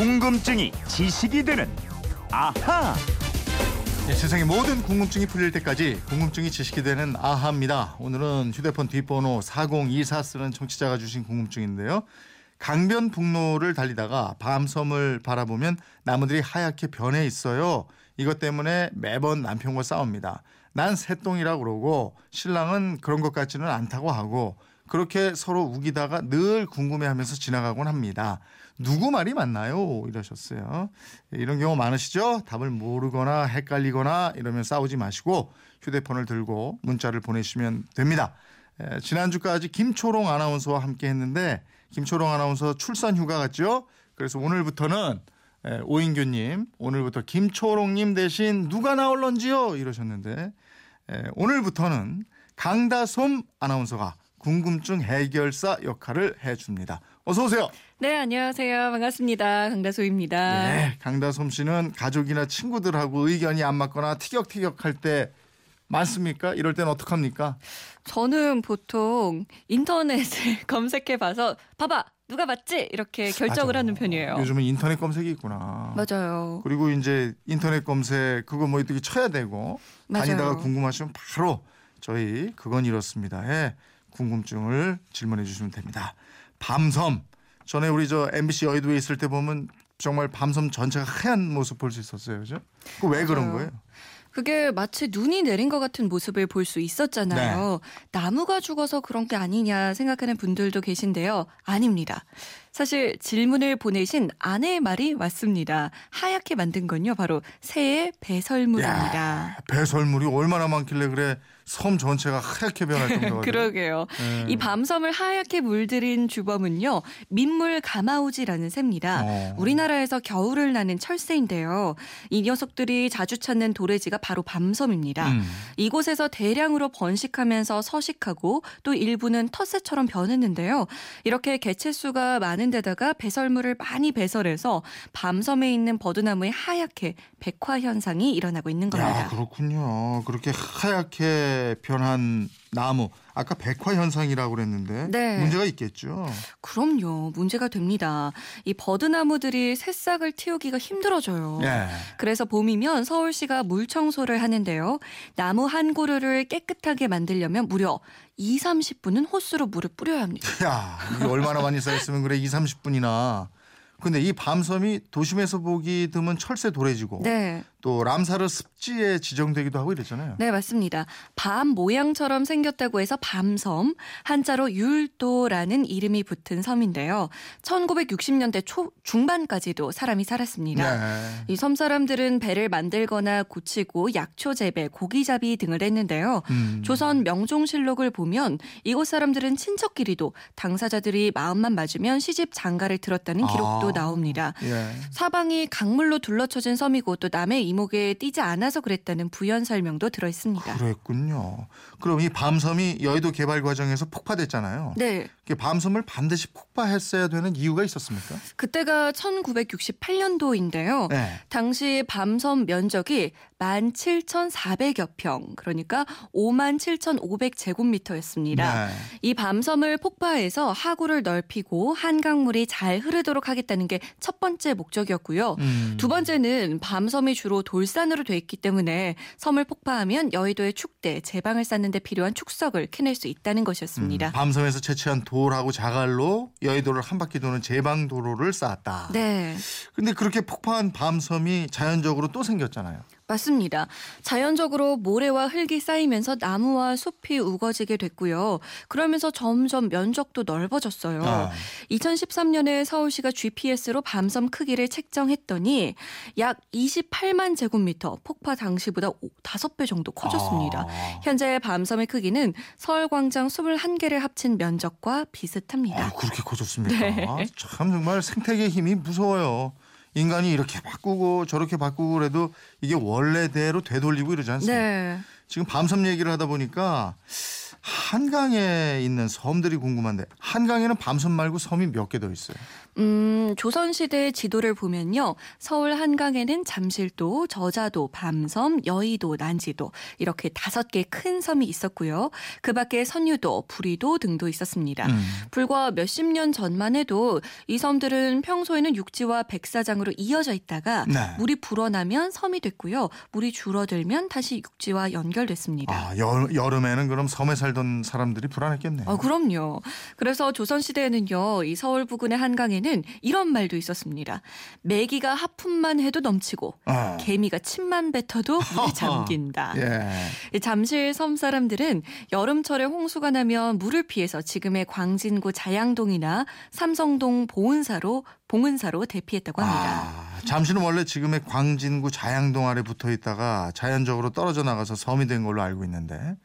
궁금증이 지식이 되는 아하. 예, 세상의 모든 궁금증이 풀릴 때까지 궁금증이 지식이 되는 아하입니다. 오늘은 휴대폰 뒷번호 4024 쓰는 청취자가 주신 궁금증인데요. 강변북로를 달리다가 밤섬을 바라보면 나무들이 하얗게 변해 있어요. 이것 때문에 매번 남편과 싸웁니다. 난 새똥이라고 그러고 신랑은 그런 것 같지는 않다고 하고 그렇게 서로 우기다가 늘 궁금해하면서 지나가곤 합니다. 누구 말이 맞나요? 이러셨어요. 이런 경우 많으시죠? 답을 모르거나 헷갈리거나 이러면 싸우지 마시고 휴대폰을 들고 문자를 보내시면 됩니다. 에, 지난주까지 김초롱 아나운서와 함께 했는데 김초롱 아나운서 출산 휴가 갔죠? 그래서 오늘부터는 에, 오인규님 오늘부터 김초롱님 대신 누가 나올런지요? 이러셨는데 에, 오늘부터는 강다솜 아나운서가 궁금증 해결사 역할을 해줍니다. 어서 오세요. 네, 안녕하세요. 반갑습니다. 강다소입니다. 네, 강다솜 씨는 가족이나 친구들하고 의견이 안 맞거나 티격태격할 때 많습니까? 이럴 때는 어떡합니까? 저는 보통 인터넷을 검색해 봐서 봐봐. 누가 맞지? 이렇게 결정을 맞아. 하는 편이에요. 요즘은 인터넷 검색이 있구나. 맞아요. 그리고 이제 인터넷 검색 그거 뭐 어떻게 쳐야 되고 맞아요. 다니다가 궁금하시면 바로 저희 그건 이렇습니다에 궁금증을 질문해 주시면 됩니다. 밤섬 전에 우리 저 MBC 여의도에 있을 때 보면 정말 밤섬 전체가 하얀 모습 볼 수 있었어요, 그죠? 그왜 그런. 거예요? 그게 마치 눈이 내린 것 같은 모습을 볼 수 있었잖아요. 나무가 죽어서 그런 게 아니냐 생각하는 분들도 계신데요. 아닙니다. 사실 질문을 보내신 아내의 말이 맞습니다. 하얗게 만든 건요. 바로 새의 배설물입니다. 야, 배설물이 얼마나 많길래 그래 섬 전체가 하얗게 변할 정도가? 그러게요. 네. 이 밤섬을 하얗게 물들인 주범은요. 민물 가마우지라는 새입니다. 어. 우리나라에서 겨울을 나는 철새인데요. 이 녀석들이 자주 찾는 도래지가 바로 밤섬입니다. 음. 이곳에서 대량으로 번식하면서 서식하고 또 일부는 텃새처럼 변했는데요. 이렇게 개체수가 많은 데다가 배설물을 많이 배설해서 밤섬에 있는 버드나무에 하얗게 백화 현상이 일어나고 있는 겁니다. 야, 그렇군요. 그렇게 하얗게 변한 나무. 아까 백화 현상이라고 그랬는데 네. 문제가 있겠죠. 그럼요. 문제가 됩니다. 이 버드나무들이 새싹을 틔우기가 힘들어져요. 예. 그래서 봄이면 서울시가 물 청소를 하는데요. 나무 한 그루를 깨끗하게 만들려면 무려 2, 30분은 호스로 물을 뿌려야 합니다. 야, 이게 얼마나 많이 쌓였으면 그래 2, 30분이나. 근데 이 밤섬이 도심에서 보기 드문 철새 도래지고 네. 또 람사르 습지에 지정되기도 하고 이랬잖아요. 네, 맞습니다. 밤 모양처럼 생겼다고 해서 밤섬, 한자로 율도라는 이름이 붙은 섬인데요. 1960년대 초 중반까지도 사람이 살았습니다. 네. 이섬 사람들은 배를 만들거나 고치고 약초 재배, 고기잡이 등을 했는데요. 음. 조선 명종실록을 보면 이곳 사람들은 친척끼리도 당사자들이 마음만 맞으면 시집 장가를 들었다는 기록도 아. 나옵니다. 예. 사방이 강물로 둘러쳐진 섬이고 또 남의 이목에 띄지 않아서 그랬다는 부연 설명도 들어 있습니다. 그랬군요. 그럼 이 밤섬이 여의도 개발 과정에서 폭파됐잖아요. 네. 밤섬을 반드시 폭파했어야 되는 이유가 있었습니까? 그때가 1968년도인데요. 네. 당시 밤섬 면적이 17,400여 평, 그러니까 57,500제곱미터였습니다. 네. 이 밤섬을 폭파해서 하구를 넓히고 한강물이 잘 흐르도록 하겠다 는 게 첫 번째 목적이었고요. 음. 두 번째는 밤섬이 주로 돌산으로 돼 있기 때문에 섬을 폭파하면 여의도의 축대, 제방을 쌓는 데 필요한 축석을 캐낼 수 있다는 것이었습니다. 음, 밤섬에서 채취한 돌하고 자갈로 여의도를 한 바퀴 도는 제방 도로를 쌓았다. 네. 근데 그렇게 폭파한 밤섬이 자연적으로 또 생겼잖아요. 맞습니다. 자연적으로 모래와 흙이 쌓이면서 나무와 숲이 우거지게 됐고요. 그러면서 점점 면적도 넓어졌어요. 아. 2013년에 서울시가 GPS로 밤섬 크기를 책정했더니 약 28만 제곱미터, 폭파 당시보다 5배 정도 커졌습니다. 아. 현재 밤섬의 크기는 서울광장 21개를 합친 면적과 비슷합니다. 아, 그렇게 커졌습니까? 네. 참 정말 생태계 힘이 무서워요. 인간이 이렇게 바꾸고 저렇게 바꾸고 그래도 이게 원래대로 되돌리고 이러지 않습니까? 네. 지금 밤섬 얘기를 하다 보니까 한강에 있는 섬들이 궁금한데 한강에는 밤섬 말고 섬이 몇 개 더 있어요. 음, 조선시대 지도를 보면요. 서울 한강에는 잠실도, 저자도, 밤섬, 여의도, 난지도 이렇게 다섯 개 큰 섬이 있었고요. 그 밖에 선유도, 부리도 등도 있었습니다. 음. 불과 몇십 년 전만 해도 이 섬들은 평소에는 육지와 백사장으로 이어져 있다가 네. 물이 불어나면 섬이 됐고요. 물이 줄어들면 다시 육지와 연결됐습니다. 아, 여, 여름에는 그럼 섬에 살던 사람들이 불안했겠네요. 아, 그럼요. 그래서 조선시대에는요, 이 서울 부근의 한강에는 이런 말도 있었습니다. 메기가 하품만 해도 넘치고, 아. 개미가 침만 뱉어도 물에 잠긴다. 예. 이 잠실 섬 사람들은 여름철에 홍수가 나면 물을 피해서 지금의 광진구 자양동이나 삼성동 보은사로 봉은사로 대피했다고 합니다. 아, 잠시는 원래 지금의 광진구 자양동 아래 붙어 있다가 자연적으로 떨어져 나가서 섬이 된 걸로 알고 있는데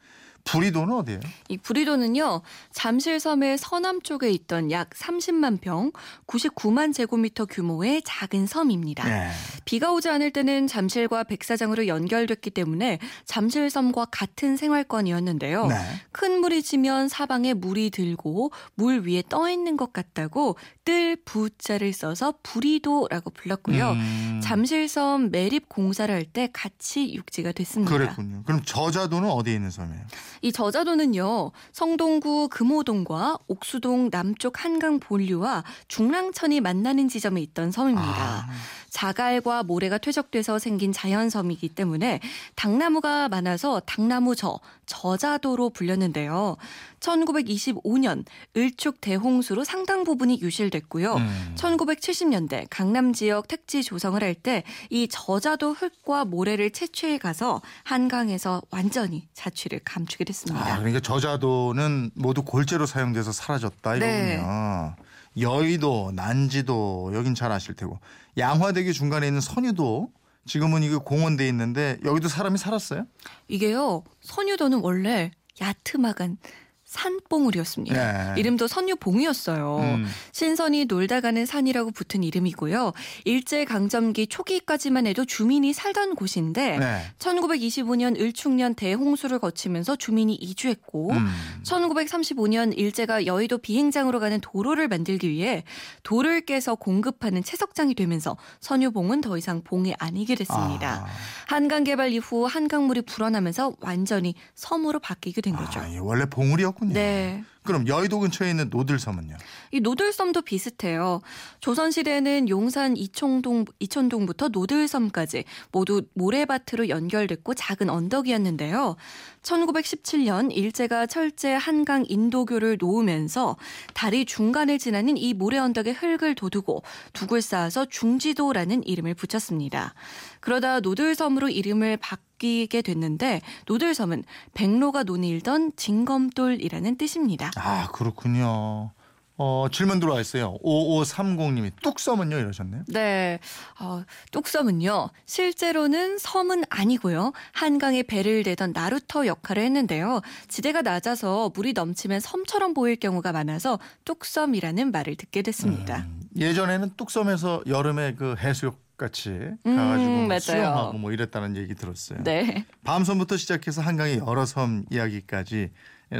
부리도는 어디예요? 이 부리도는요, 잠실섬의 서남 쪽에 있던 약 30만 평, 99만 제곱미터 규모의 작은 섬입니다. 예. 비가 오지 않을 때는 잠실과 백사장으로 연결됐기 때문에 잠실섬과 같은 생활권이었는데요. 네. 큰 물이 지면 사방에 물이 들고 물 위에 떠 있는 것 같다고 뜰 부자를 써서 부리도라고 불렀고요. 음, 잠실섬 매립 공사를 할 때 같이 육지가 됐습니다. 그랬군요. 그럼 저자도는 어디에 있는 섬이에요? 이 저자도는요, 성동구 금호동과 옥수동 남쪽 한강 본류와 중랑천이 만나는 지점에 있던 섬입니다. 아, 자갈과 모래가 퇴적돼서 생긴 자연섬이기 때문에 당나무가 많아서 당나무저, 저자도로 불렸는데요. 1925년 을축 대홍수로 상당 부분이 유실됐고요. 음. 1970년대 강남 지역 택지 조성을 할 때 이 저자도 흙과 모래를 채취해 가서 한강에서 완전히 자취를 감추게 됐습니다. 아, 그러니까 저자도는 모두 골재로 사용돼서 사라졌다 네. 이거군요. 여의도, 난지도 여긴 잘 아실 테고 양화대교 중간에 있는 선유도 지금은 이거 공원돼 있는데 여기도 사람이 살았어요? 이게요, 선유도는 원래 야트막한 산봉우리였습니다. 예. 이름도 선유봉이었어요. 음. 신선이 놀다 가는 산이라고 붙은 이름이고요. 일제강점기 초기까지만 해도 주민이 살던 곳인데 네. 1925년 을축년 대홍수를 거치면서 주민이 이주했고 음. 1935년 일제가 여의도 비행장으로 가는 도로를 만들기 위해 돌을 깨서 공급하는 채석장이 되면서 선유봉은 더 이상 봉이 아니게 됐습니다. 아. 한강 개발 이후 한강물이 불어나면서 완전히 섬으로 바뀌게 된 거죠. 아, 예, 원래 봉우리였 군요. 네. 그럼 여의도 근처에 있는 노들섬은요? 이 노들섬도 비슷해요. 조선시대에는 용산 이청동, 이천동부터 노들섬까지 모두 모래밭으로 연결됐고 작은 언덕이었는데요. 1917년 일제가 철제 한강 인도교를 놓으면서 다리 중간을 지나는 이 모래 언덕에 흙을 돋우고 둑을 쌓아서 중지도라는 이름을 붙였습니다. 그러다 노들섬으로 이름을 바뀌게 됐는데 노들섬은 백로가 논일던 징검돌이라는 뜻입니다. 아 그렇군요. 어, 질문 들어와 있어요. 5530님이 뚝섬은요 이러셨네요. 네, 어, 뚝섬은요 실제로는 섬은 아니고요 한강에 배를 대던 나루터 역할을 했는데요 지대가 낮아서 물이 넘치면 섬처럼 보일 경우가 많아서 뚝섬이라는 말을 듣게 됐습니다. 음, 예전에는 뚝섬에서 여름에 그 해수욕 같이 음, 가가지고 뭐 맞아요. 수영하고 뭐 이랬다는 얘기 들었어요. 네, 밤섬부터 시작해서 한강의 여러 섬 이야기까지 예,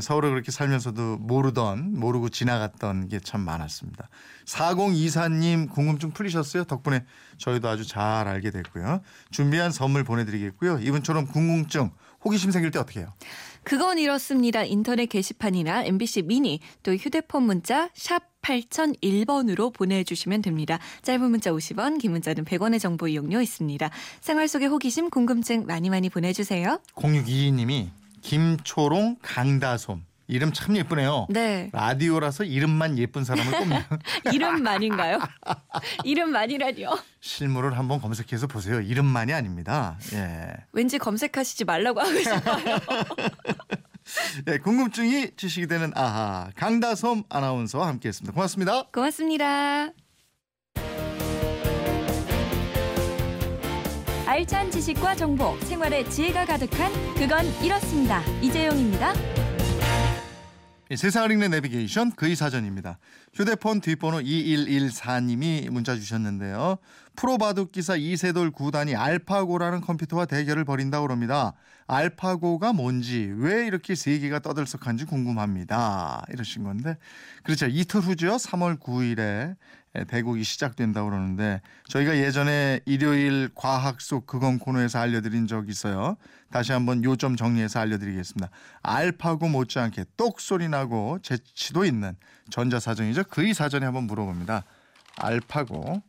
서울에 그렇게 살면서도 모르던 모르고 지나갔던 게 참 많았습니다. 4024님 궁금증 풀리셨어요? 덕분에 저희도 아주 잘 알게 됐고요. 준비한 선물 보내드리겠고요. 이분처럼 궁금증 호기심 생길 때 어떻게 해요? 그건 이렇습니다. 인터넷 게시판이나 MBC 미니 또 휴대폰 문자 샵 8001번으로 보내주시면 됩니다. 짧은 문자 50원, 긴 문자는 100원의 정보 이용료 있습니다. 생활 속의 호기심, 궁금증 많이 많이 보내주세요. 0622님이 김초롱 강다솜 이름 참 예쁘네요. 네. 라디오라서 이름만 예쁜 사람을 꼽는 이름만인가요? 이름만이라뇨. 실물을 한번 검색해서 보세요. 이름만이 아닙니다. 예. 왠지 검색하시지 말라고 하고 싶어요. 예, 궁금증이 지식이 되는 아하 강다솜 아나운서와 함께했습니다. 고맙습니다. 고맙습니다. 알찬 지식과 정보, 생활의 지혜가 가득한 그건 이렇습니다. 이재용입니다. 예, 세상을 읽는 내비게이션 그의 사전입니다. 휴대폰 뒷번호 2114님이 문자 주셨는데요. 프로바둑 기사 이세돌 구단이 알파고라는 컴퓨터와 대결을 벌인다고 합니다. 알파고가 뭔지 왜 이렇게 세계가 떠들썩한지 궁금합니다. 이러신 건데 그렇죠. 이틀 후죠. 3월 9일에 대국이 시작된다고 그러는데 저희가 예전에 일요일 과학 속 그건 코너에서 알려드린 적 있어요. 다시 한번 요점 정리해서 알려드리겠습니다. 알파고 못지않게 똑소리 나고 재치도 있는 전자사전이죠. 그이 사전에 한번 물어봅니다. 알파고